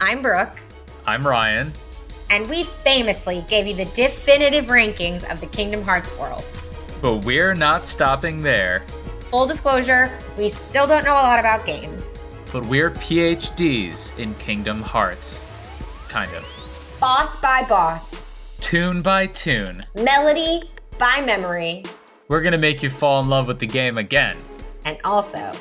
I'm Brooke. I'm Ryan. And we famously gave you the definitive rankings of the Kingdom Hearts worlds. But we're not stopping there. Full disclosure, we still don't know a lot about games. But we're PhDs in Kingdom Hearts. Kind of. Boss by boss. Tune by tune. Melody by memory. We're gonna make you fall in love with the game again. And also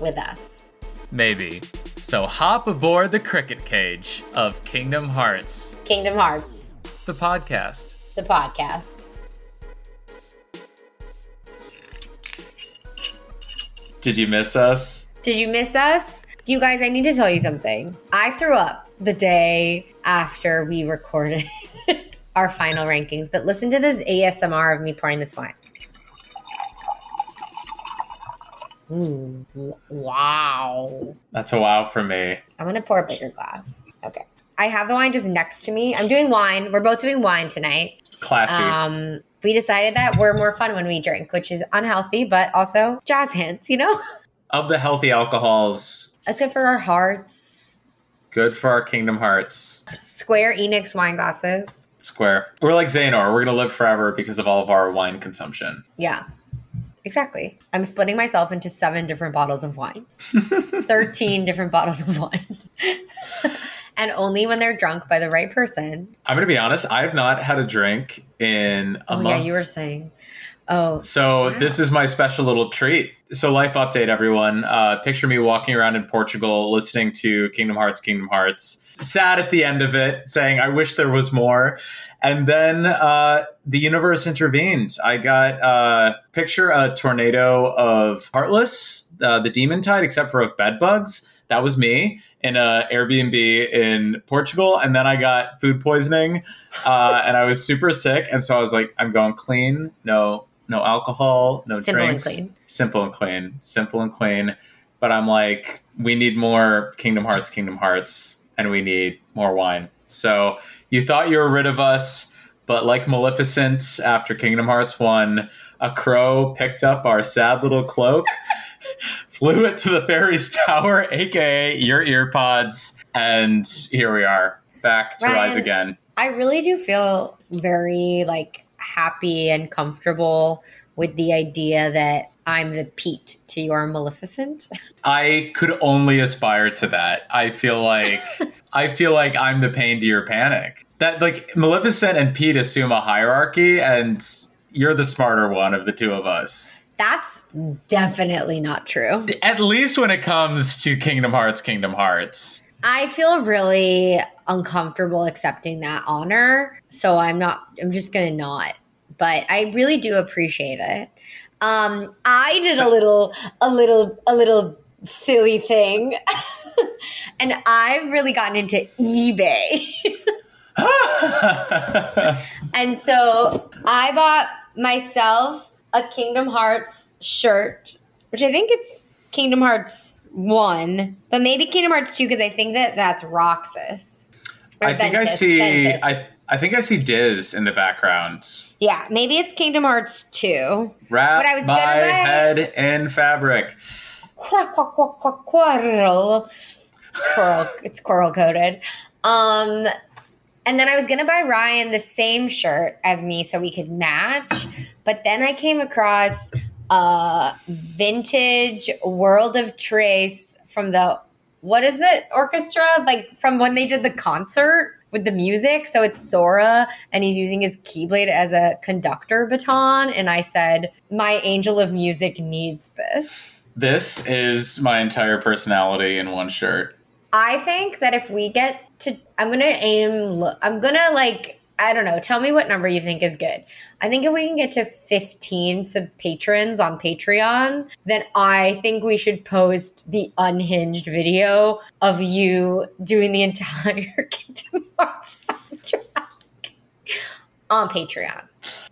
with us. Maybe. So hop aboard the cricket cage of Kingdom Hearts. Kingdom Hearts. The podcast. The podcast. Did you miss us? Did you miss us? Do You guys, I need to tell you something. I threw up the day after we recorded our final rankings, but listen to this ASMR of me pouring this wine. Ooh, wow. That's a wow for me. I'm gonna pour a bigger glass. Okay. I have the wine just next to me. I'm doing wine. We're both doing wine tonight. Classy. Um, we decided that we're more fun when we drink, which is unhealthy, but also jazz hands, you know? of the healthy alcohols, That's good for our hearts. good for our Kingdom Hearts. Square Enix wine glasses. Square. We're like Xehanort. We're gonna live forever because of all of our wine consumption. Yeah. Exactly. I'm splitting myself into seven different bottles of wine, 13 different bottles of wine. and only when they're drunk by the right person. I'm gonna be honest. I've not had a drink in a Oh, month. yeah, you were saying. Oh, So Wow. this is my special little treat. So life update, everyone. Uh, picture me walking around in Portugal, listening to Kingdom Hearts, Kingdom Hearts. Sad at the end of it, saying, "I wish there was more." And then uh, the universe intervened. I got uh, picture a tornado of Heartless, uh, the demon tide, except for of bed bugs. That was me in a Airbnb in Portugal, and then I got food poisoning, uh, and I was super sick. And so I was like, "I'm going clean. No, no alcohol, no Simple and drinks. clean. Simple and clean. Simple and clean." But I'm like, we need more Kingdom Hearts, Kingdom Hearts, and we need more wine. So you thought you were rid of us, but like Maleficent after Kingdom Hearts 1, a crow picked up our sad little cloak, flew it to the fairy's tower, aka your earpods, and here we are, back to rise again. I really do feel very like happy and comfortable with the idea that I'm the Pete to your Maleficent. I could only aspire to that. I feel like I feel like I'm the pain to your panic. That like Maleficent and Pete assume a hierarchy and you're the smarter one of the two of us. That's definitely not true. At least when it comes to Kingdom Hearts, Kingdom Hearts. I feel really uncomfortable accepting that honor, so I'm not I'm just going to not. But I really do appreciate it. Um I did a little a little a little silly thing. and I've really gotten into eBay. And so I bought myself a Kingdom Hearts shirt, which I think it's Kingdom Hearts 1, but maybe Kingdom Hearts 2 because I think that that's Roxas. I think I see Ventus. I I think I see Diz in the background. yeah, maybe it's Kingdom Hearts 2. Wrap But I was my gonna head in fabric. Quack, quack, quack, quack, Quirrell. Coral, it's coral coated. Um, and then I was gonna buy Ryan the same shirt as me so we could match, but then I came across a vintage World of Tres from the what is it orchestra like from when they did the concert with the music. So it's Sora, and he's using his keyblade as a conductor baton. And I said, "My angel of music needs this." This is my entire personality in one shirt. I think that if we get to, I'm gonna aim. I'm gonna like. I don't know. Tell me what number you think is good. I think if we can get to 15 sub patrons on Patreon, then I think we should post the unhinged video of you doing the entire Kingdom Hearts soundtrack on Patreon.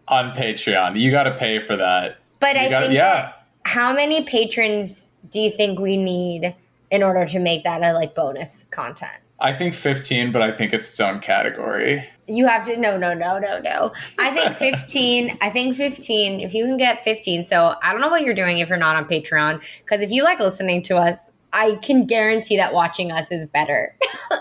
On Patreon. You gotta pay for that. But You I gotta- think yeah. how many patrons do you think we need in order to make that a like bonus content? I think 15, but I think it's its own category. You have to no no no no no. I think 15. I think 15 if you can get 15. So, I don't know what you're doing if you're not on Patreon because if you like listening to us, I can guarantee that watching us is better.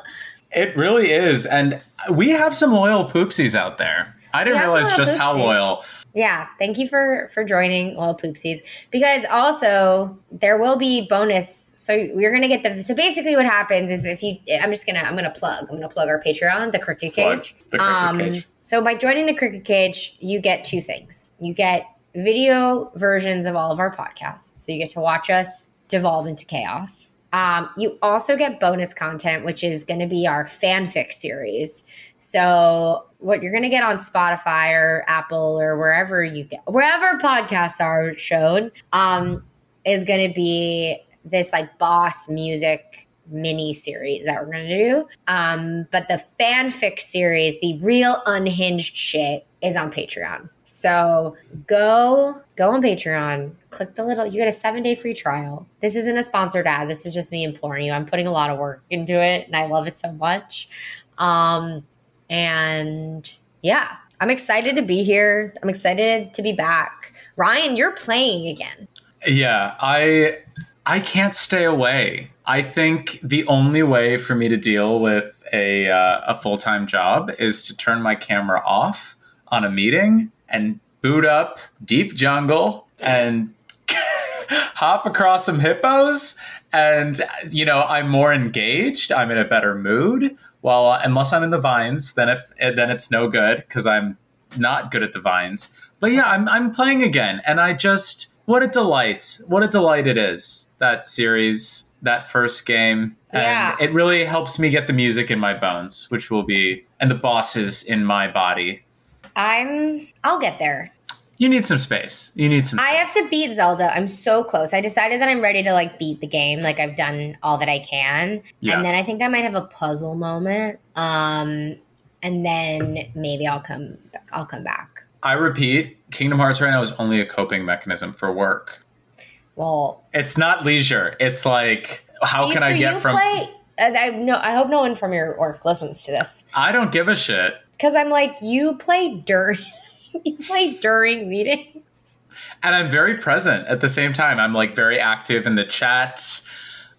It really is. And we have some loyal poopsies out there. I didn't We have some realize just how loyal. Yeah, thank you for for joining Loyal Poopsies because also there will be bonus. So we're gonna get the. So basically, what happens is if you, I'm just gonna, I'm gonna plug, I'm gonna plug our Patreon, the Cricket Plug Cage. the Cricket um, Cage. So by joining the Cricket Cage, you get two things. You get video versions of all of our podcasts, so you get to watch us devolve into chaos. Um, you also get bonus content, which is going to be our fanfic series. So what you're going to get on Spotify or Apple or wherever you get wherever podcasts are shown um, is going to be this like boss music mini series that we're going to do. Um, but the fanfic series, the real unhinged shit, is on Patreon. So go go on Patreon, click the little. You get a seven day free trial. This isn't a sponsored ad. This is just me imploring you. I'm putting a lot of work into it, and I love it so much. Um, and yeah, I'm excited to be here. I'm excited to be back. Ryan, you're playing again. Yeah, I I can't stay away. I think the only way for me to deal with a uh, a full time job is to turn my camera off on a meeting and boot up Deep Jungle and hop across some hippos. And you know, I'm more engaged. I'm in a better mood. Well, uh, unless I'm in the vines, then if eh, then it's no good because I'm not good at the vines. But yeah, I'm I'm playing again, and I just what a delight! What a delight it is that series, that first game, and Yeah. it really helps me get the music in my bones, which will be and the bosses in my body. I'm. I'll get there. You need some space. You need some. I have to beat Zelda. I'm so close. I decided that I'm ready to like beat the game. Like I've done all that I can. Yeah. And then I think I might have a puzzle moment. Um and then maybe I'll come I'll come back. I repeat, Kingdom Hearts right now is only a coping mechanism for work. Well, It's not leisure. It's like how you, can I get you from? play uh, I no I hope no one from your work listens to this. I don't give a shit. Cuz I'm like you play during you play during meetings. and I'm very present at the same time. I'm like very active in the chat.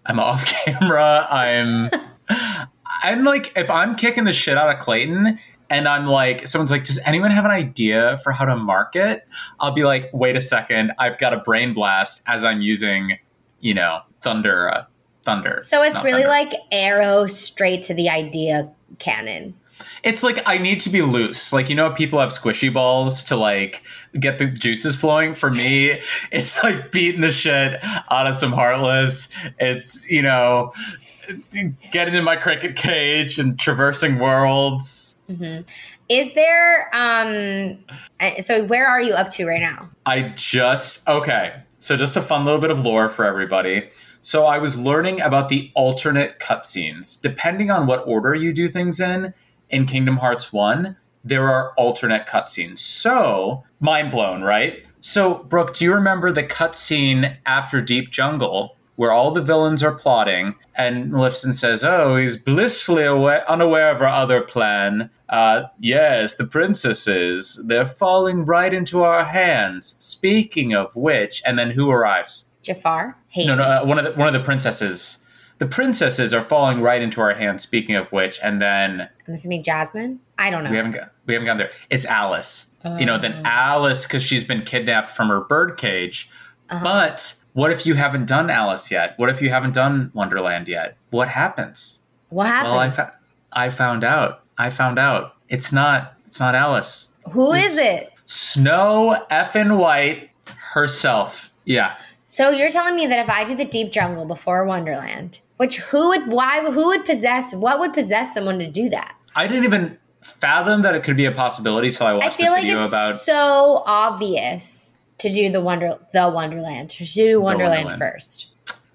I'm off camera. I'm I'm like if I'm kicking the shit out of Clayton and I'm like someone's like does anyone have an idea for how to market? I'll be like wait a second, I've got a brain blast as I'm using, you know, thunder uh, thunder. So it's really thunder. like arrow straight to the idea cannon. It's like I need to be loose. Like you know, people have squishy balls to like get the juices flowing. For me, it's like beating the shit out of some heartless. It's you know, getting in my cricket cage and traversing worlds. Is there um so where are you up to right now? I just okay. So just a fun little bit of lore for everybody. So I was learning about the alternate cutscenes. Depending on what order you do things in, in Kingdom Hearts 1, there are alternate cutscenes. So, mind blown, right? So, Brooke, do you remember the cutscene after Deep Jungle where all the villains are plotting and Maleficent says, Oh, he's blissfully aware, unaware of our other plan. Uh, yes, the princesses. They're falling right into our hands. Speaking of which, and then who arrives? Jafar? Hades. No, no, uh, one of the one of the princesses. The princesses are falling right into our hands. Speaking of which, and then I'm assuming Jasmine? I don't know. we haven't got we haven't gotten there. It's Alice. you know, then Oh. Alice because she's been kidnapped from her bird cage. Uh-huh. But what if you haven't done Alice yet? What if you haven't done Wonderland yet? What happens? what happens? Well, I fa- I found out. I found out. It's not. It's not Alice. Who is it? Snow effing White herself. Yeah. So you're telling me that if I do the deep jungle before Wonderland, which who would why who would possess what would possess someone to do that? I didn't even fathom that it could be a possibility till I watched I feel the like video it's about. so obvious to do the wonder the Wonderland to do Wonderland, Wonderland. first.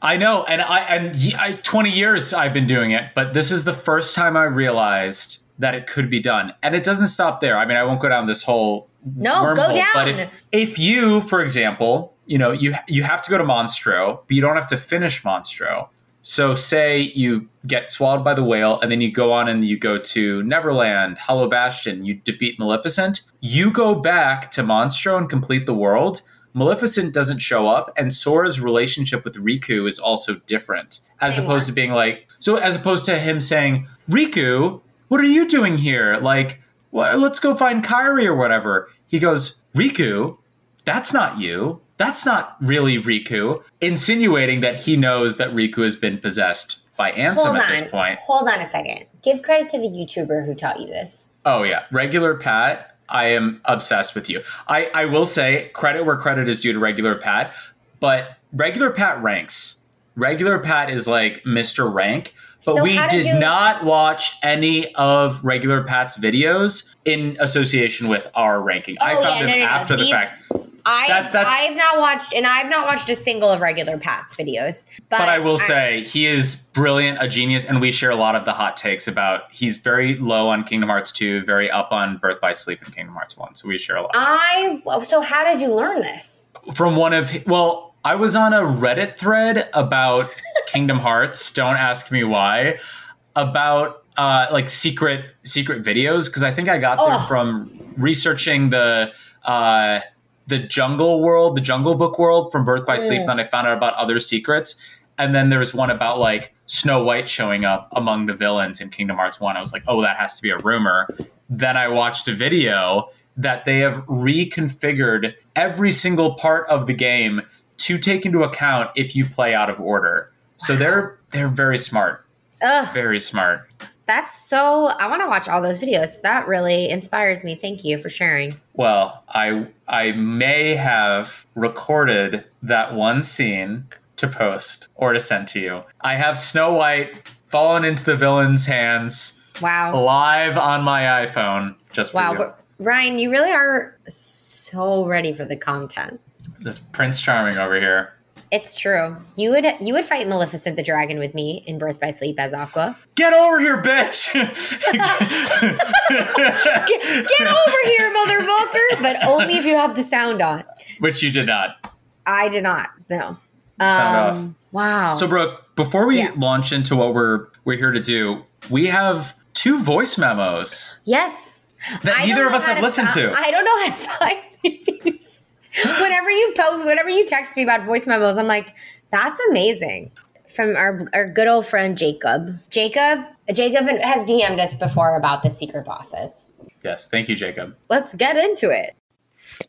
I know, and I and I, twenty years I've been doing it, but this is the first time I realized that it could be done, and it doesn't stop there. I mean, I won't go down this whole No, go wormhole, But if if you, for example, you know you you have to go to Monstro, but you don't have to finish Monstro. So, say you get swallowed by the whale, and then you go on and you go to Neverland, Hollow Bastion, you defeat Maleficent. You go back to Monstro and complete the world. Maleficent doesn't show up, and Sora's relationship with Riku is also different, as Same opposed one. to being like, so as opposed to him saying, Riku, what are you doing here? Like, well, let's go find Kairi or whatever. He goes, Riku, that's not you. That's not really Riku, insinuating that he knows that Riku has been possessed by Ansem Hold at on. this point. Hold on a second. Give credit to the YouTuber who taught you this. Oh yeah, regular Pat. I am obsessed with you. I I will say credit where credit is due to regular Pat, but regular Pat ranks. Regular Pat is like Mr. Rank, but So we did did not watch any of regular Pat's videos in association with our ranking. I Oh, found yeah, him no, no, no. after the These- fact. I That's- that's- I've not watched and I've not watched a single of regular Pat's videos. But, But I will say he is brilliant, a genius, and we share a lot of the hot takes about. He's very low on Kingdom Hearts 2, very up on Birth by Sleep and Kingdom Hearts 1. So we share a lot. I so how did you learn this? from one of well i was on a reddit thread about kingdom hearts don't ask me why about uh like secret secret videos because i think i got there Oh. from researching the uh the jungle world the jungle book world from birth by sleep Mm. then i found out about other secrets and then there was one about like snow white showing up among the villains in kingdom hearts 1 i was like oh that has to be a rumor then i watched a video that they have reconfigured every single part of the game to take into account if you play out of order. So they're they're very smart, Ugh, very smart. That's so I want to watch all those videos. That really inspires me. Thank you for sharing. Well, I I may have recorded that one scene to post or to send to you. I have Snow White fallen into the villain's hands Wow. live on my iPhone just Wow, you. Ryan, you really are so ready for the content. This Prince Charming over here. It's true. You would you would fight Maleficent the dragon with me in Birth by Sleep as Aqua. Get over here, bitch! Get, get over here, motherfucker! But only if you have the sound on. Which you did not. I did not. No. Sound Um, Wow. So, Brooke, before we Yeah. launch into what we're we're here to do, we have two voice memos yes. that I neither of us how have listened fi- to. I don't know how to find these. Whenever you post, whenever you text me about voice memos, I'm like, that's amazing. From our, our good old friend Jacob. Jacob, Jacob has DM'd us before about the secret bosses. yes, thank you, Jacob. Let's get into it.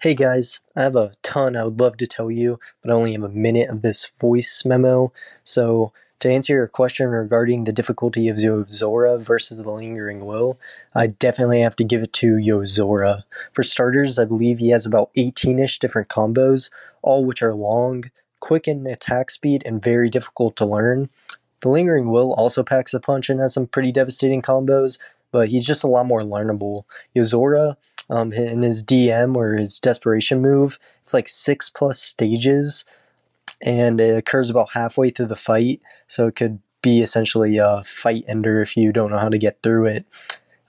Hey guys, I have a ton I would love to tell you, but I only have a minute of this voice memo. So, to answer your question regarding the difficulty of Yozora versus the Lingering Will, I definitely have to give it to Yozora. For starters, I believe he has about 18 ish different combos, all which are long, quick in attack speed, and very difficult to learn. The Lingering Will also packs a punch and has some pretty devastating combos, but he's just a lot more learnable. Yozora, um, in his DM or his desperation move, it's like six plus stages, and it occurs about halfway through the fight, so it could be essentially a fight ender if you don't know how to get through it.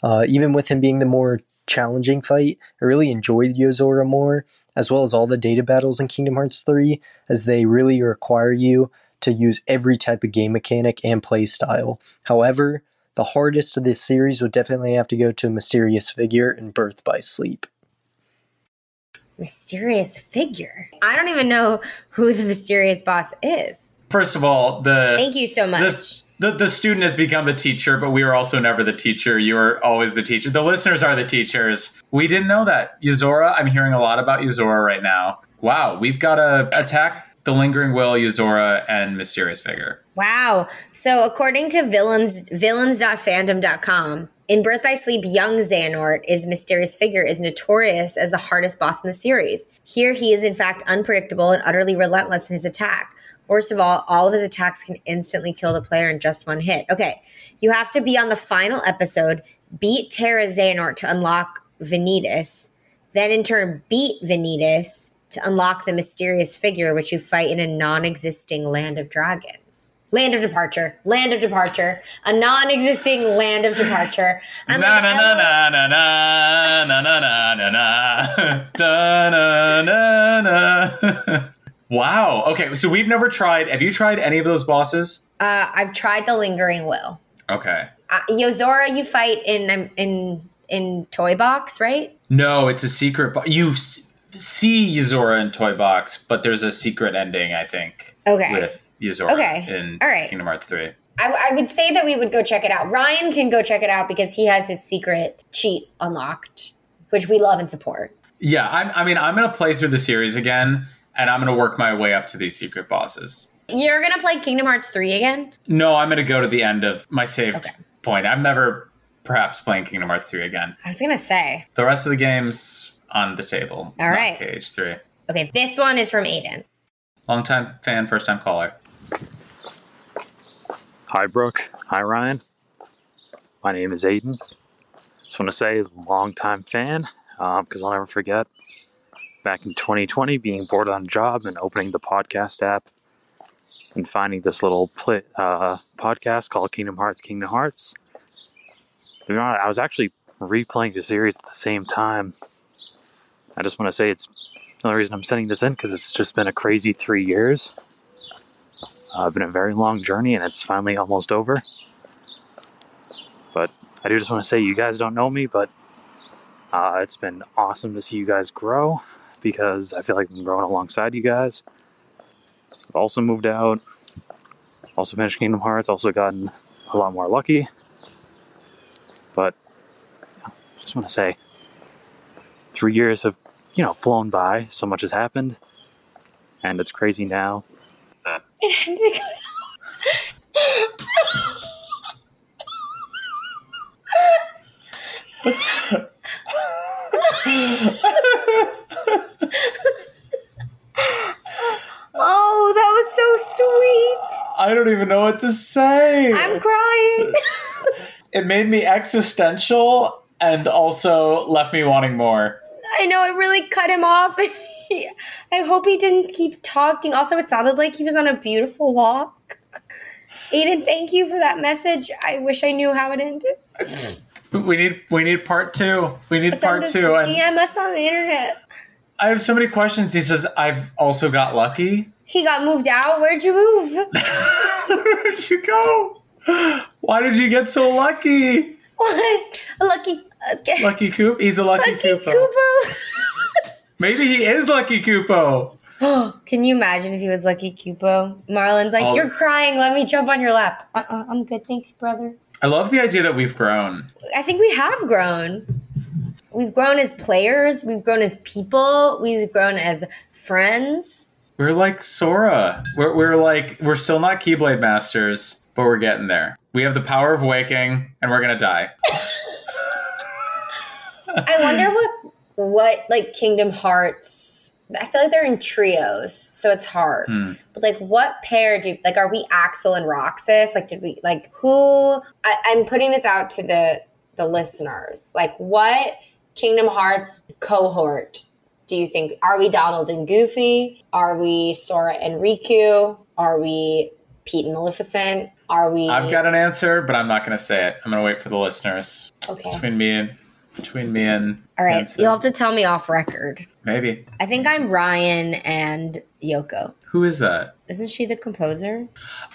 Uh, even with him being the more challenging fight, I really enjoyed Yozora more, as well as all the data battles in Kingdom Hearts 3, as they really require you to use every type of game mechanic and play style. However, the hardest of this series would definitely have to go to Mysterious Figure and Birth by Sleep. Mysterious figure. I don't even know who the mysterious boss is. First of all, the Thank you so much. this the, the student has become the teacher, but we are also never the teacher. You are always the teacher. The listeners are the teachers. We didn't know that. Yozora, I'm hearing a lot about Yozora right now. Wow, we've got to attack the Lingering Will, Yozora, and Mysterious Figure. Wow. So according to villains villains.fandom.com, in Birth by Sleep, young Xehanort, is mysterious figure, is notorious as the hardest boss in the series. Here he is in fact unpredictable and utterly relentless in his attack. Worst of all, all of his attacks can instantly kill the player in just one hit. Okay, you have to be on the final episode, beat Terra Xehanort to unlock Vanitas, then in turn beat Vanitas to unlock the mysterious figure which you fight in a non-existing land of dragons. Land of departure. Land of departure. A non-existing land of departure. Na na na na na na na na na na na na na na. Wow. Okay, so we've never tried. Have you tried any of those bosses? Uh, I've tried the lingering will. Okay. Uh, Yozora, you fight in um, in in Toy Box, right? No, it's a secret. Bo- you see Yozora in Toy Box, but there's a secret ending, I think, Okay. with Yozora Okay. in All right. Kingdom Hearts 3. I, I would say that we would go check it out. Ryan can go check it out because he has his secret cheat unlocked, which we love and support. Yeah, I'm, I mean, I'm going to play through the series again, and I'm going to work my way up to these secret bosses. You're gonna play Kingdom Hearts 3 again? No, I'm going to go to the end of my saved Okay. point. I'm never perhaps playing Kingdom Hearts 3 again. I was gonna say. The rest of the games on the table. All not right. KH3. Okay, this one is from Aiden. Longtime fan, first time caller. Hi, Brooke. Hi, Ryan. My name is Aiden. Just want to say, longtime fan, because I'll never forget back in 2020 being bored on a job and opening the podcast app and finding this little pl- uh, podcast called Kingdom Hearts, Kingdom Hearts. I was actually replaying the series at the same time. I just want to say it's the only reason I'm sending this in because it's just been a crazy three years. Uh, been a very long journey and it's finally almost over. But I do just want to say, you guys don't know me, but uh, it's been awesome to see you guys grow because I feel like I'm growing alongside you guys. I've also moved out, also finished Kingdom Hearts, also gotten a lot more lucky. But I just want to say, three years have, you know, flown by. So much has happened, and it's crazy now. It had to go Oh, that was so sweet. I don't even know what to say. I'm crying. it made me existential and also left me wanting more. I know it really cut him off. I hope he didn't keep talking. Also, it sounded like he was on a beautiful walk. Aiden, thank you for that message. I wish I knew how it ended. We need we need part two. We need part Send two. us, And DM us on the internet. I have so many questions. He says, I've also got lucky. He got moved out. Where'd you move? Where'd you go? Why did you get so lucky? what? A lucky. Okay. Lucky Coop? He's a lucky, Lucky Koopa. Kupo. Maybe he is Lucky Koopo. Can you imagine if he was Lucky Kupo? Marlon's like, I'll- You're crying. Let me jump on your lap. Uh-uh, I'm good. Thanks, brother. I love the idea that we've grown. I think we have grown. We've grown as players. We've grown as people. We've grown as friends. We're like Sora. We're, we're like, we're still not Keyblade Masters, but we're getting there. We have the power of waking, and we're going to die. I wonder what what like Kingdom Hearts. I feel like they're in trios, so it's hard. Hmm. But like, what pair do like? Are we Axel and Roxas? Like, did we like who? I, I'm putting this out to the the listeners. Like, what Kingdom Hearts cohort do you think? Are we Donald and Goofy? Are we Sora and Riku? Are we Pete and Maleficent? Are we? I've got an answer, but I'm not going to say it. I'm going to wait for the listeners. okay. Between me and between me and All right, you'll have to tell me off record. maybe. I think I'm Ryan and Yoko. Who is that? Isn't she the composer?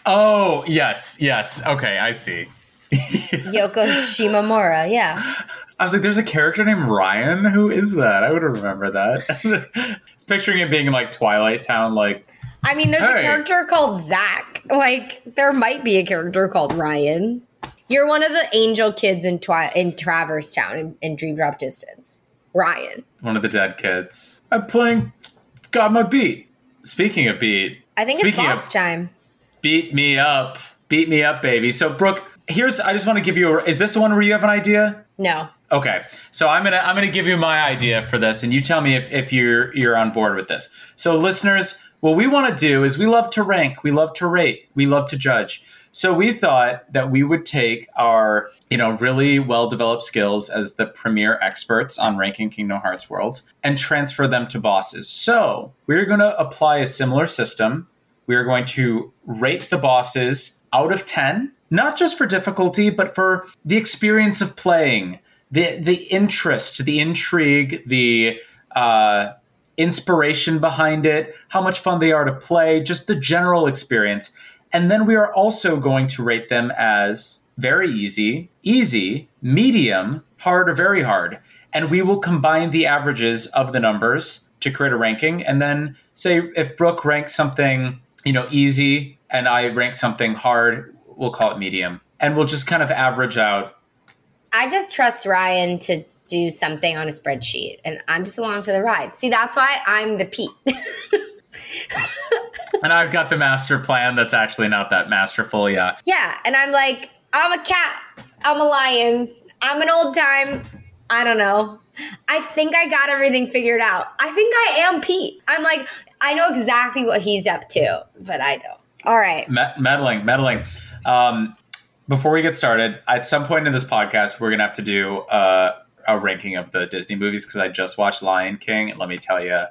Oh yes, yes. Okay, I see. Yoko Shimomura, yeah. I was like, there's a character named Ryan. Who is that? I would remember that. It's picturing it being in like Twilight Town, like I mean, there's a character called Zach. Like, there might be a character called Ryan. You're one of the angel kids in Twi- in Traverse Town in, in Dream Drop Distance. Ryan. one of the dead kids. I'm playing Got My Beat. Speaking of beat, I think it's boss time. beat me up. Beat me up, baby. So Brooke, here's I just want to give you a is this the one where you have an idea? No. Okay, so I'm gonna I'm gonna give you my idea for this, and you tell me if, if you're you're on board with this. So, listeners, what we want to do is we love to rank, we love to rate, we love to judge. So we thought that we would take our you know really well developed skills as the premier experts on ranking Kingdom Hearts worlds and transfer them to bosses. So we're going to apply a similar system. We are going to rate the bosses out of ten, not just for difficulty, but for the experience of playing the the interest, the intrigue, the uh, inspiration behind it, how much fun they are to play, just the general experience. And then we are also going to rate them as very easy, easy, medium, hard, or very hard. And we will combine the averages of the numbers to create a ranking, and then say if Brooke ranks something you know easy and I rank something hard, we'll call it medium, and we'll just kind of average out. I just trust Ryan to do something on a spreadsheet, and I'm just along for the ride. See, that's why I'm the Pete. and I've got the master plan that's actually not that masterful. Yeah. Yeah. And I'm like, I'm a cat. I'm a lion. I'm an old time. I don't know. I think I got everything figured out. I think I am Pete. I'm like, I know exactly what he's up to, but I don't. All right. Me- meddling, meddling. Um, before we get started, at some point in this podcast, we're going to have to do uh, a ranking of the Disney movies because I just watched Lion King. And let me tell you,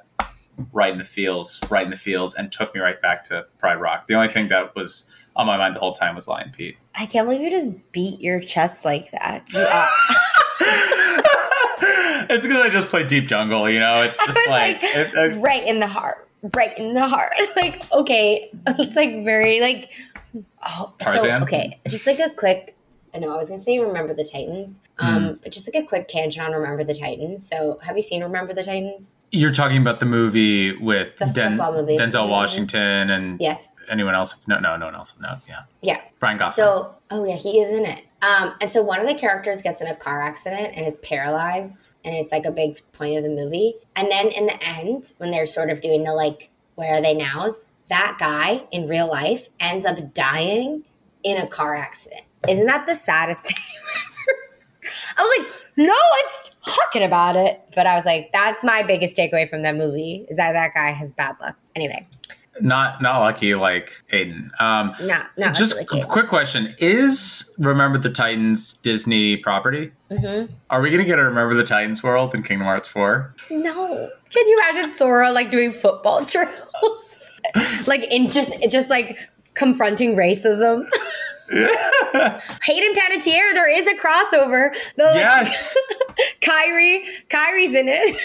right in the feels, right in the feels, and took me right back to Pride Rock. The only thing that was on my mind the whole time was Lion Pete. I can't believe you just beat your chest like that. It's because I just play Deep Jungle, you know? It's just like, like, it's, it's, right in the heart, right in the heart. like, okay, it's like very like, oh, Tarzan? So, okay, just like a quick. I know I was gonna say Remember the Titans, um, but just like a quick tangent on Remember the Titans. So, have you seen Remember the Titans? you're talking about the movie with The Den- movie. Denzel Mhm. Washington and Yes. anyone else? No, no, no one else. No, yeah. Yeah. Ryan Gosling. So, oh yeah, he is in it. Um, and so one of the characters gets in a car accident and is paralyzed, and it's like a big point of the movie. And then in the end, when they're sort of doing the like, where are they nows? That guy in real life ends up dying in a car accident. Isn't that the saddest thing? ever? I was like, no one's talking about it. But I was like, that's my biggest takeaway from that movie is that that guy has bad luck. Anyway, not not lucky like Aiden. Um, not not just like a quick question: Is Remember the Titans Disney property? Mhm. Are we going to get a Remember the Titans world in Kingdom Hearts Four? No. Can you imagine Sora like doing football drills? like in just just like confronting racism. Hayden Panettiere, there is a crossover. Like, yes, Kairi, Kairi's in it.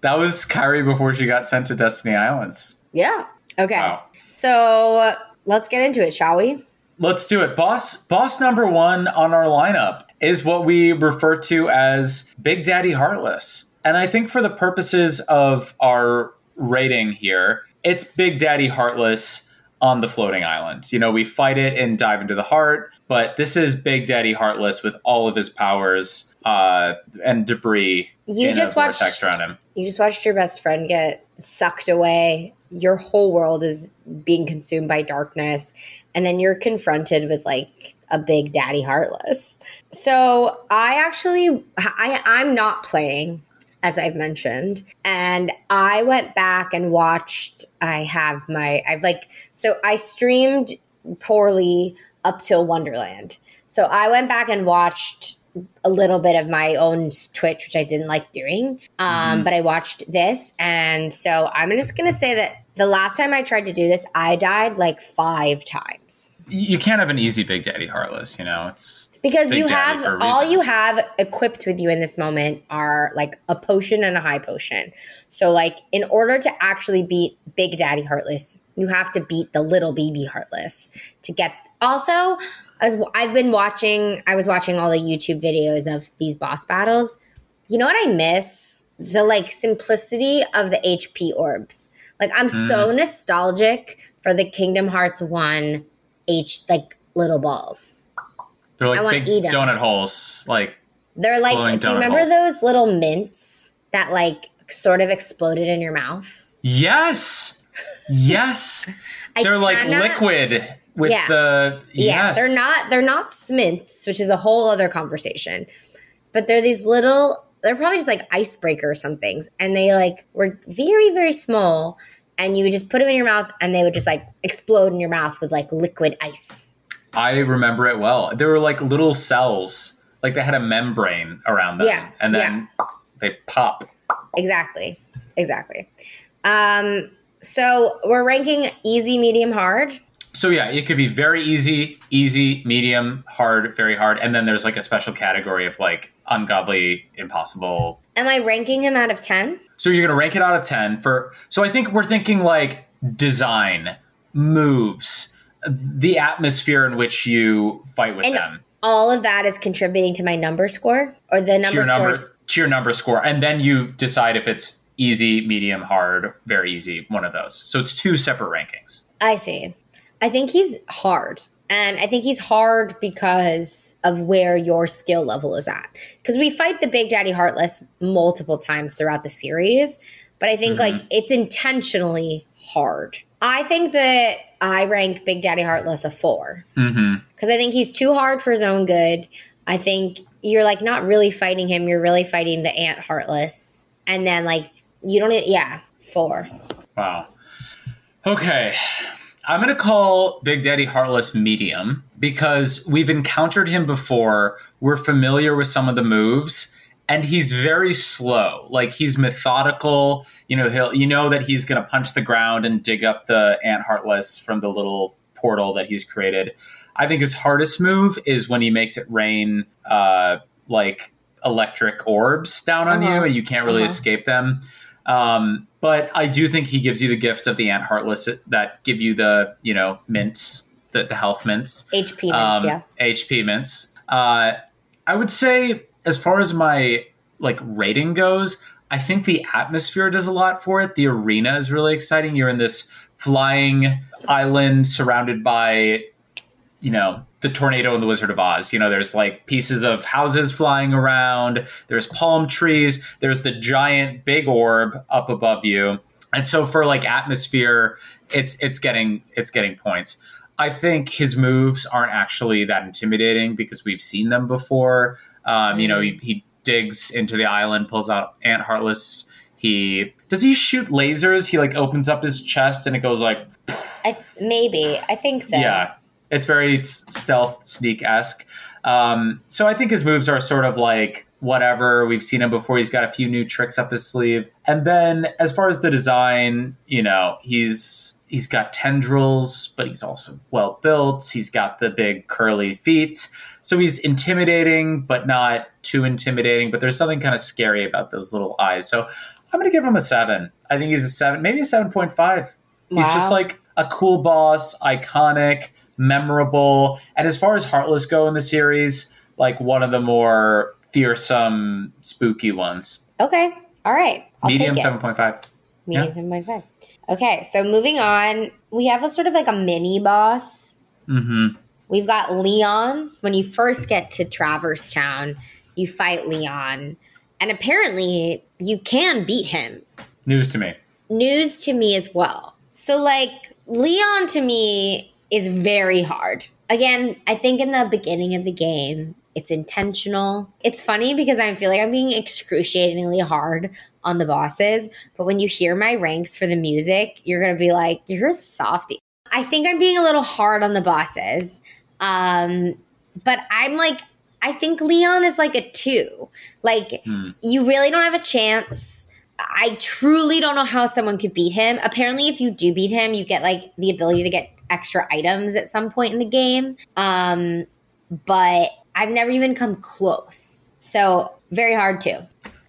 that was Kairi before she got sent to Destiny Islands. Yeah. Okay. Wow. So let's get into it, shall we? Let's do it. Boss boss number 1 on our lineup is what we refer to as Big Daddy Heartless. And I think for the purposes of our rating here, it's Big Daddy Heartless on the floating island. You know, we fight it and dive into the heart, but this is Big Daddy Heartless with all of his powers uh, and debris You just watched around him. you just watched your best friend get sucked away. Your whole world is being consumed by darkness, and then you're confronted with like a big daddy heartless. So I actually I I'm not playing as I've mentioned, and I went back and watched I have my I've like so I streamed poorly up till Wonderland. So I went back and watched a little bit of my own Twitch, which I didn't like doing. Um, But I watched this. And so I'm just going to say that the last time I tried to do this, I died like five times. You can't have an easy Big Daddy Heartless, you know. It's Because Big you have all you have equipped with you in this moment are like a potion and a high potion. So, like, in order to actually beat Big Daddy Heartless, you have to beat the little baby Heartless to get. Also, as I've been watching, I was watching all the YouTube videos of these boss battles. You know what I miss? The like simplicity of the HP orbs. Like, I'm so Mm. nostalgic for the Kingdom Hearts 1 H, like, little balls. They're like big donut holes. Like They're like, do you remember holes. those little mints that like sort of exploded in your mouth? yes, yes. They're like cannot- liquid with Yeah. the Yeah, they're not. They're not smints, which is a whole other conversation. But they're these little. They're probably just like icebreaker or something, and they like were very very small, and you would just put them in your mouth, and they would just like explode in your mouth with like liquid ice. I remember it well. They were like little cells, like they had a membrane around them, Yeah, and then they pop. Exactly, exactly. Um, so we're ranking easy, medium, hard. So yeah, it could be very easy, easy, medium, hard, very hard, and then there's like a special category of like ungodly, impossible. Am I ranking him out of ten? So you're gonna rank it out of ten for. So I think we're thinking like design, moves, the atmosphere in which you fight with And them. all of that is contributing to my number score or the to number your score number is to your number score, and then you decide if it's easy, medium, hard, very easy, one of those. So it's two separate rankings. I see. I think he's hard. And I think he's hard because of where your skill level is at. Because we fight the Big Daddy Heartless multiple times throughout the series, but I think like mm-hmm. it's intentionally hard. I think that I rank Big Daddy Heartless a four Mm-hmm. because I think he's too hard for his own good. I think you're like not really fighting him; you're really fighting the Ant Heartless, and then like you don't. Yeah, four. Wow. Okay. I'm going to call Big Daddy Heartless medium because we've encountered him before. We're familiar with some of the moves and he's very slow. Like he's methodical. You know, he'll you know that he's going to punch the ground and dig up the ant heartless from the little portal that he's created. I think his hardest move is when he makes it rain uh like electric orbs down on Uh-huh. you and you can't really Uh-huh. escape them. Um, but I do think he gives you the gift of the ant heartless that give you the you know mints, the, the health mints, HP mints, um, yeah. HP mints. Uh, I would say as far as my like rating goes, I think the atmosphere does a lot for it. The arena is really exciting. You're in this flying island surrounded by you know the tornado and the wizard of oz. You know there's like pieces of houses flying around. There's palm trees. There's the giant big orb up above you. And so for like atmosphere it's it's getting it's getting points. I think his moves aren't actually that intimidating because we've seen them before um, you know he, he digs into the island pulls out ant heartless he does he shoot lasers he like opens up his chest and it goes like I, maybe I think so. yeah, it's very stealth sneak esque. Um, so I think his moves are sort of like whatever. We've seen him before. He's got a few new tricks up his sleeve. And then as far as the design, you know, he's he's got tendrils, but he's also well built. He's got the big curly feet. So he's intimidating, but not too intimidating. But there's something kind of scary about those little eyes. So I'm going to give him a seven. I think he's a seven, maybe a 7.5. Wow. He's just like a cool boss, iconic, memorable. And as far as Heartless go in the series, like one of the more fearsome, spooky ones. Okay. All right. Medium 7.5 meetings yeah. in my head. Okay, so moving on, we have a sort of like a mini boss. Mm-hmm. We've got Leon. When you first get to Traverse Town, you fight Leon, and apparently you can beat him. News to me. News to me as well. So, like, Leon to me is very hard. Again, I think in the beginning of the game, it's intentional. It's funny because I feel like I'm being excruciatingly hard on the bosses, but when you hear my ranks for the music, you're gonna be like, you're a softie. I think I'm being a little hard on the bosses. Um, but I'm like, I think Leon is like a two. Like, Hmm. you really don't have a chance. I truly don't know how someone could beat him. Apparently, if you do beat him, you get like the ability to get extra items at some point in the game. Um, but I've never even come close. So, very hard too.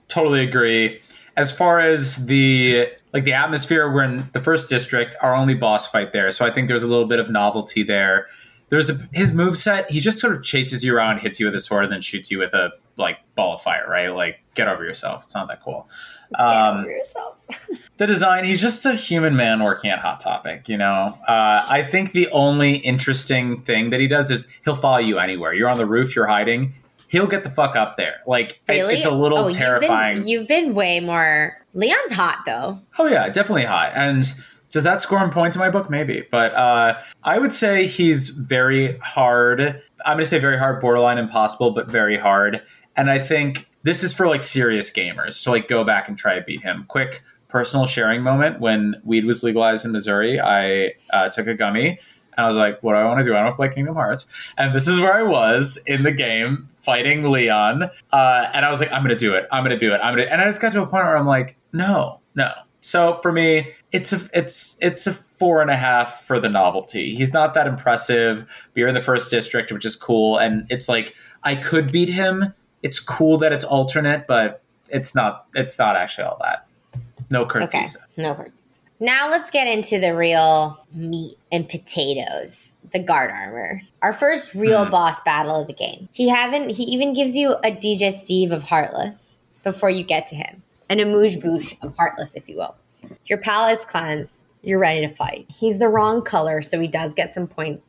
Totally agree. As far as the like the atmosphere, we're in the first district, our only boss fight there. So I think there's a little bit of novelty there. There's a his move set. He just sort of chases you around, hits you with a sword, and then shoots you with a like ball of fire. Right? Like get over yourself. It's not that cool. Get Um, over yourself. the design he's just a human man working at hot topic you know? Uh, i think the only interesting thing that he does is he'll follow you anywhere. You're on the roof you're hiding. He'll get the fuck up there. Like it- it's a little Oh, terrifying You've been, you've been way more. Leon's hot though. oh yeah definitely hot. And does that score him points in my book? Maybe. But uh, i would say he's very hard i'm going to say very hard borderline impossible but very hard. And i think this is for like serious gamers to like go back and try to beat him. Quick personal sharing moment when weed was legalized in missouri i uh, took a gummy and i was like what do i want to do? I want to play kingdom hearts. And this is where i was in the game fighting leon uh, and i was like i'm gonna do it. I'm gonna do it. I'm gonna and i just got to a point where i'm like no no. So for me it's a it's it's a four and a half for the novelty. He's not that impressive. But you're in the first district which is cool and it's like i could beat him it's cool that it's alternate but it's not it's not actually all that no Okay, curtsies no curtains. Now let's get into the real meat and potatoes. The guard armor. Our first real Hmm. boss battle of the game. He haven't. He even gives you a DJ Steve of Heartless before you get to him. an amuse bouche of Heartless, if you will. Your palate is cleansed. You're ready to fight. He's the wrong color, so he does get some points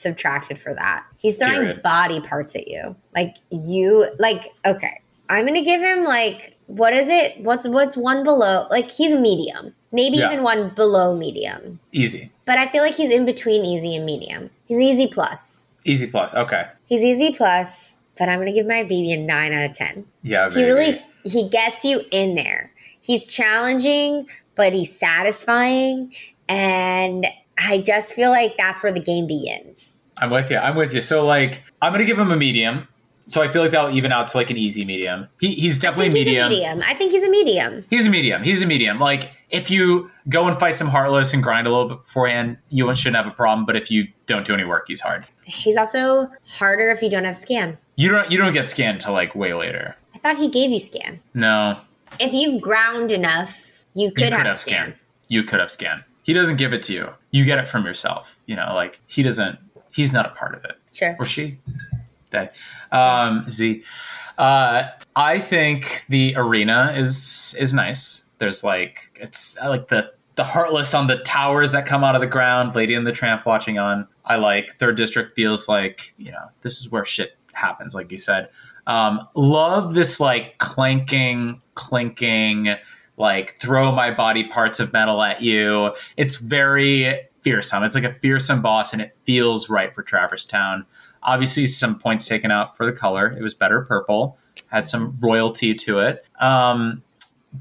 subtracted for that. He's throwing Period. body parts at you. Like you like okay. I'm gonna give him like what is it? What's what's one below? Like he's medium. Maybe Yeah. even one below medium. Easy. But I feel like he's in between easy and medium. He's easy plus. Easy plus. Okay. He's easy plus, but I'm gonna give my baby a nine out of ten. Yeah. He really he gets you in there. He's challenging, but he's satisfying, and I just feel like that's where the game begins. I'm with you. I'm with you. So like, I'm gonna give him a medium. So I feel like that'll even out to like an easy medium. He, he's definitely medium. He's a medium. I think he's a medium. He's a medium. He's a medium. Like if you go and fight some heartless and grind a little bit beforehand, you shouldn't have a problem. But if you don't do any work, he's hard. He's also harder if you don't have scan. You don't you don't get scanned till like way later. I thought he gave you scan. No, If you've ground enough, you could, you have, scan. You could have scan. He doesn't give it to you. You get it from yourself. You know, like he doesn't. He's not a part of it. Sure. or she they um z uh i think the arena is is nice there's like it's i like the the heartless on the towers that come out of the ground lady and the tramp watching on i like third district feels like you know this is where shit happens like you said um love this like clanking clinking like throw my body parts of metal at you. It's very fearsome. It's like a fearsome boss and it feels right for traverse town. Obviously some points taken out for the color. It was better purple. Had some royalty to it. Um,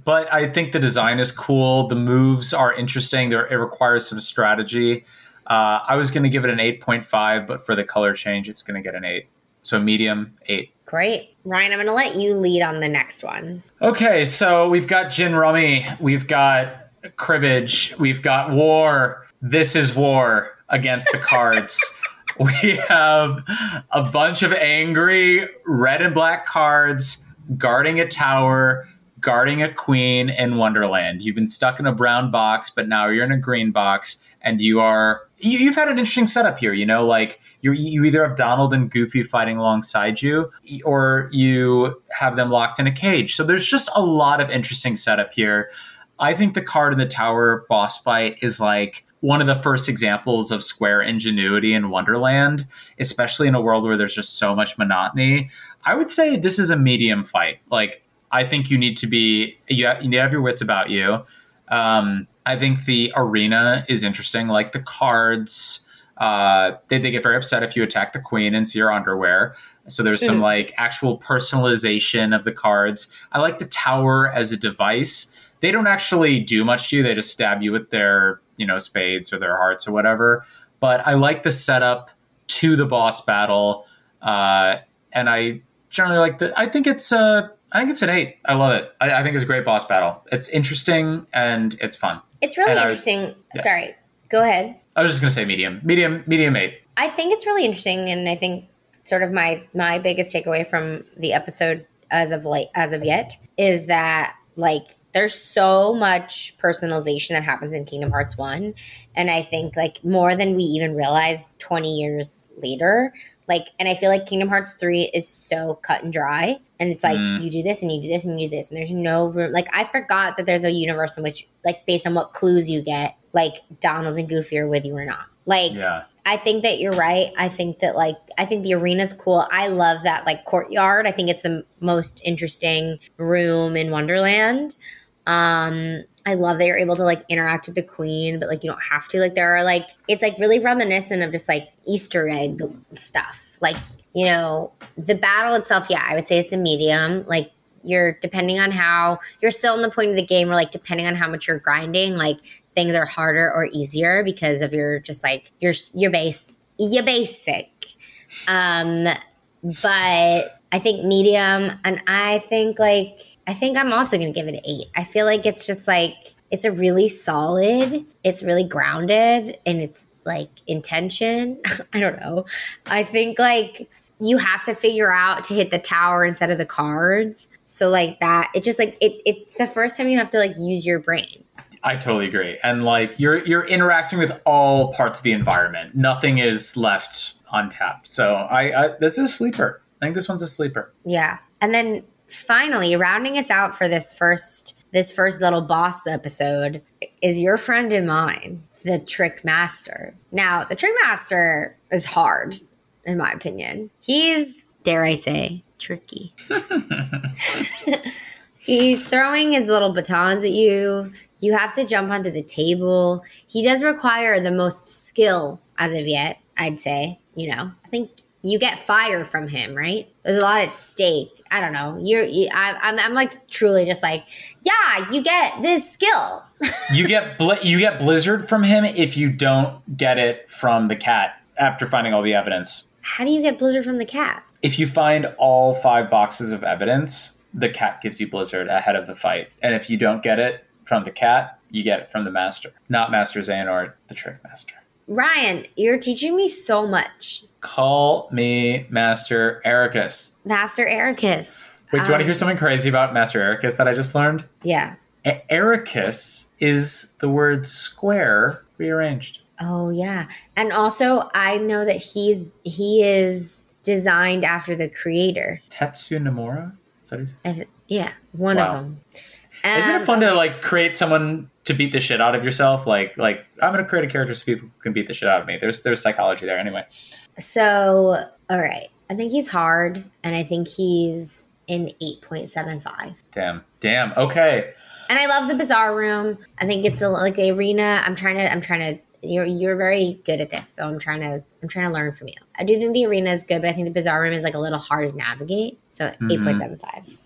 but i think the design is cool. The moves are interesting. There it requires some strategy. Uh, i was going to give it an 8.5 but for the color change it's going to get an 8 so medium 8 Great. Ryan, I'm going to let you lead on the next one. Okay, so we've got Gin Rummy, we've got cribbage, we've got war. This is war against the cards. we have a bunch of angry red and black cards guarding a tower, guarding a queen in Wonderland. You've been stuck in a brown box, but now you're in a green box, and you are. You, you've had an interesting setup here, you know, like you you either have Donald and Goofy fighting alongside you, or you have them locked in a cage. So there's just a lot of interesting setup here. I think the card in the tower boss fight is like one of the first examples of square ingenuity in Wonderland, especially in a world where there's just so much monotony. I would say this is a medium fight. Like I think you need to be you have, you need to have your wits about you. Um, I think the arena is interesting. Like the cards, uh, they, they get very upset if you attack the queen and see your underwear. So there's some Mhm. like actual personalization of the cards. I like the tower as a device. They don't actually do much to you. They just stab you with their, you know, spades or their hearts or whatever. But I like the setup to the boss battle. Uh, and I generally like the, I think it's, uh, I think it's an eight. I love it. I, I think it's a great boss battle. It's interesting and it's fun. It's really And I was- interesting. yeah. Sorry, go ahead. I was just gonna say medium, medium, medium eight. I think it's really interesting, and I think sort of my my biggest takeaway from the episode as of late as of yet is that like there's so much personalization that happens in Kingdom Hearts 1 and I think like more than we even realized 20 years later like and I feel like Kingdom Hearts 3 is so cut and dry and it's like Mm. you do this and you do this and you do this and there's no room like I forgot that there's a universe in which like based on what clues you get like Donald and Goofy are with you or not like Yeah, I think that you're right. I think that like I think the arena's cool. I love that like courtyard. I think it's the most interesting room in Wonderland. Um I love that you're able to like interact with the queen, but like you don't have to. Like there are like it's like really reminiscent of just like Easter egg stuff. Like, you know, the battle itself, yeah, I would say it's a medium. Like you're depending on how you're still in the point of the game where like depending on how much you're grinding, like things are harder or easier because of your just like your your base your basic. Um but I think medium and I think like I think I'm also gonna give it an eight. I feel like it's just like it's a really solid, it's really grounded and it's like intention. I don't know. I think like you have to figure out to hit the tower instead of the cards. So like that, it just like it it's the first time you have to like use your brain. I totally agree. And like you're you're interacting with all parts of the environment. Nothing is left untapped. So I, I this is sleeper. I think this one's a sleeper. Yeah. And then finally, rounding us out for this first this first little boss episode is your friend and mine, the Trickmaster. Now, the Trick Master is hard, in my opinion. He's, dare I say, tricky. He's throwing his little batons at you. You have to jump onto the table. He does require the most skill as of yet, I'd say. You know, I think you get fire from him, right? There's a lot at stake. I don't know. You're, you, I, I'm, I'm like truly just like, yeah, you get this skill. you get bl- you get blizzard from him if you don't get it from the cat after finding all the evidence. How do you get blizzard from the cat? If you find all five boxes of evidence, the cat gives you blizzard ahead of the fight, and if you don't get it from the cat, you get it from the master, not Master Xehanort, the Trickmaster. Ryan, you're teaching me so much. Call me Master Eraqus. Master Eraqus. Wait, do you want to hear something crazy about Master Eraqus that I just learned? Yeah. E- Eraqus is the word square rearranged. Oh yeah. And also I know that he's he is designed after the creator. Tetsu Nomura? Is that his? Th- yeah, one Wow. of them. Isn't Um, it fun to like create someone to beat the shit out of yourself? Like, like I'm gonna create a character so people can beat the shit out of me. There's there's psychology there anyway. So, all right. I think he's hard and I think he's in 8.75. Damn, damn. Okay, And I love the bizarre room. I think it's a, like the arena. I'm trying to I'm trying to you're you're very good at this. So I'm trying to I'm trying to learn from you. I do think the arena is good, but I think the bizarre room is like a little hard to navigate. So hmm. 8.75.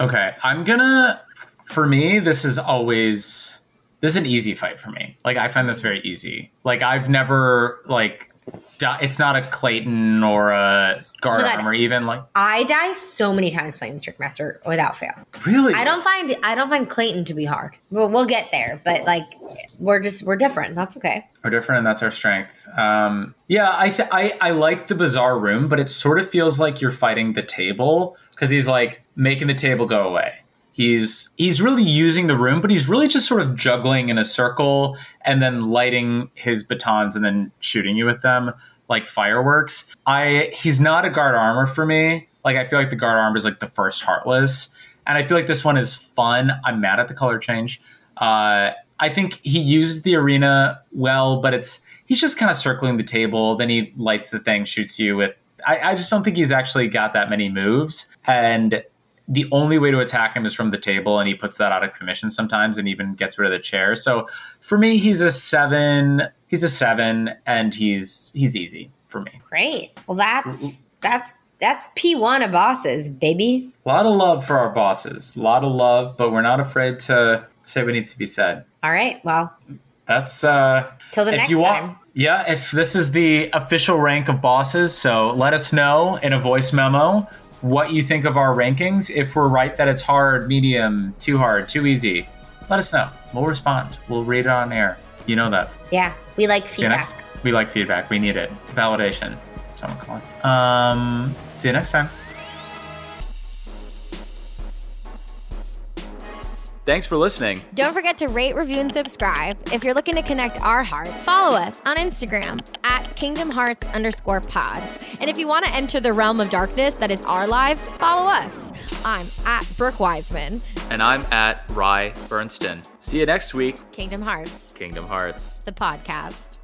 okay. I'm gonna. For me, this is always this is an easy fight for me. Like I find this very easy. Like I've never like. di- It's not a Clayton or a guard Oh armor even like I die so many times playing the Trickmaster without fail. really. I don't find I don't find Clayton to be hard. Well, we'll get there, but like we're just we're different. That's okay. We're different, and that's our strength. Um, yeah, I, th- I I like the bizarre room, but it sort of feels like you're fighting the table because he's like making the table go away. He's he's really using the room, but he's really just sort of juggling in a circle and then lighting his batons and then shooting you with them like fireworks. I he's not a guard armor for me. Like I feel like the guard armor is like the first heartless, and I feel like this one is fun. I'm mad at the color change. Uh, I think he uses the arena well, but it's he's just kind of circling the table. Then he lights the thing, shoots you with. I, I just don't think he's actually got that many moves, and the only way to attack him is from the table, and he puts that out of commission sometimes, and even gets rid of the chair. So for me, he's a seven. He's a seven, and he's he's easy for me. Great. Well, that's that's that's P one of bosses, baby. A lot of love for our bosses, a lot of love, but we're not afraid to say what needs to be said. All right. Well, That's uh till the if next you time. want yeah if this is the official rank of bosses so let us know in a voice memo what you think of our rankings. If we're right that it's hard medium too hard too easy let us know. We'll respond. We'll read it on air. You know that. Yeah, we like feedback. we like feedback. We need it. Validation. Someone calling um see you next time thanks for listening Don't forget to rate, review, and subscribe. If you're looking to connect our hearts, follow us on Instagram at Kingdom Hearts underscore pod. And if you want to enter the realm of darkness that is our lives, follow us. I'm at Brooke Wiseman, and i'm at rye bernstein see you next week Kingdom Hearts, kingdom hearts the podcast.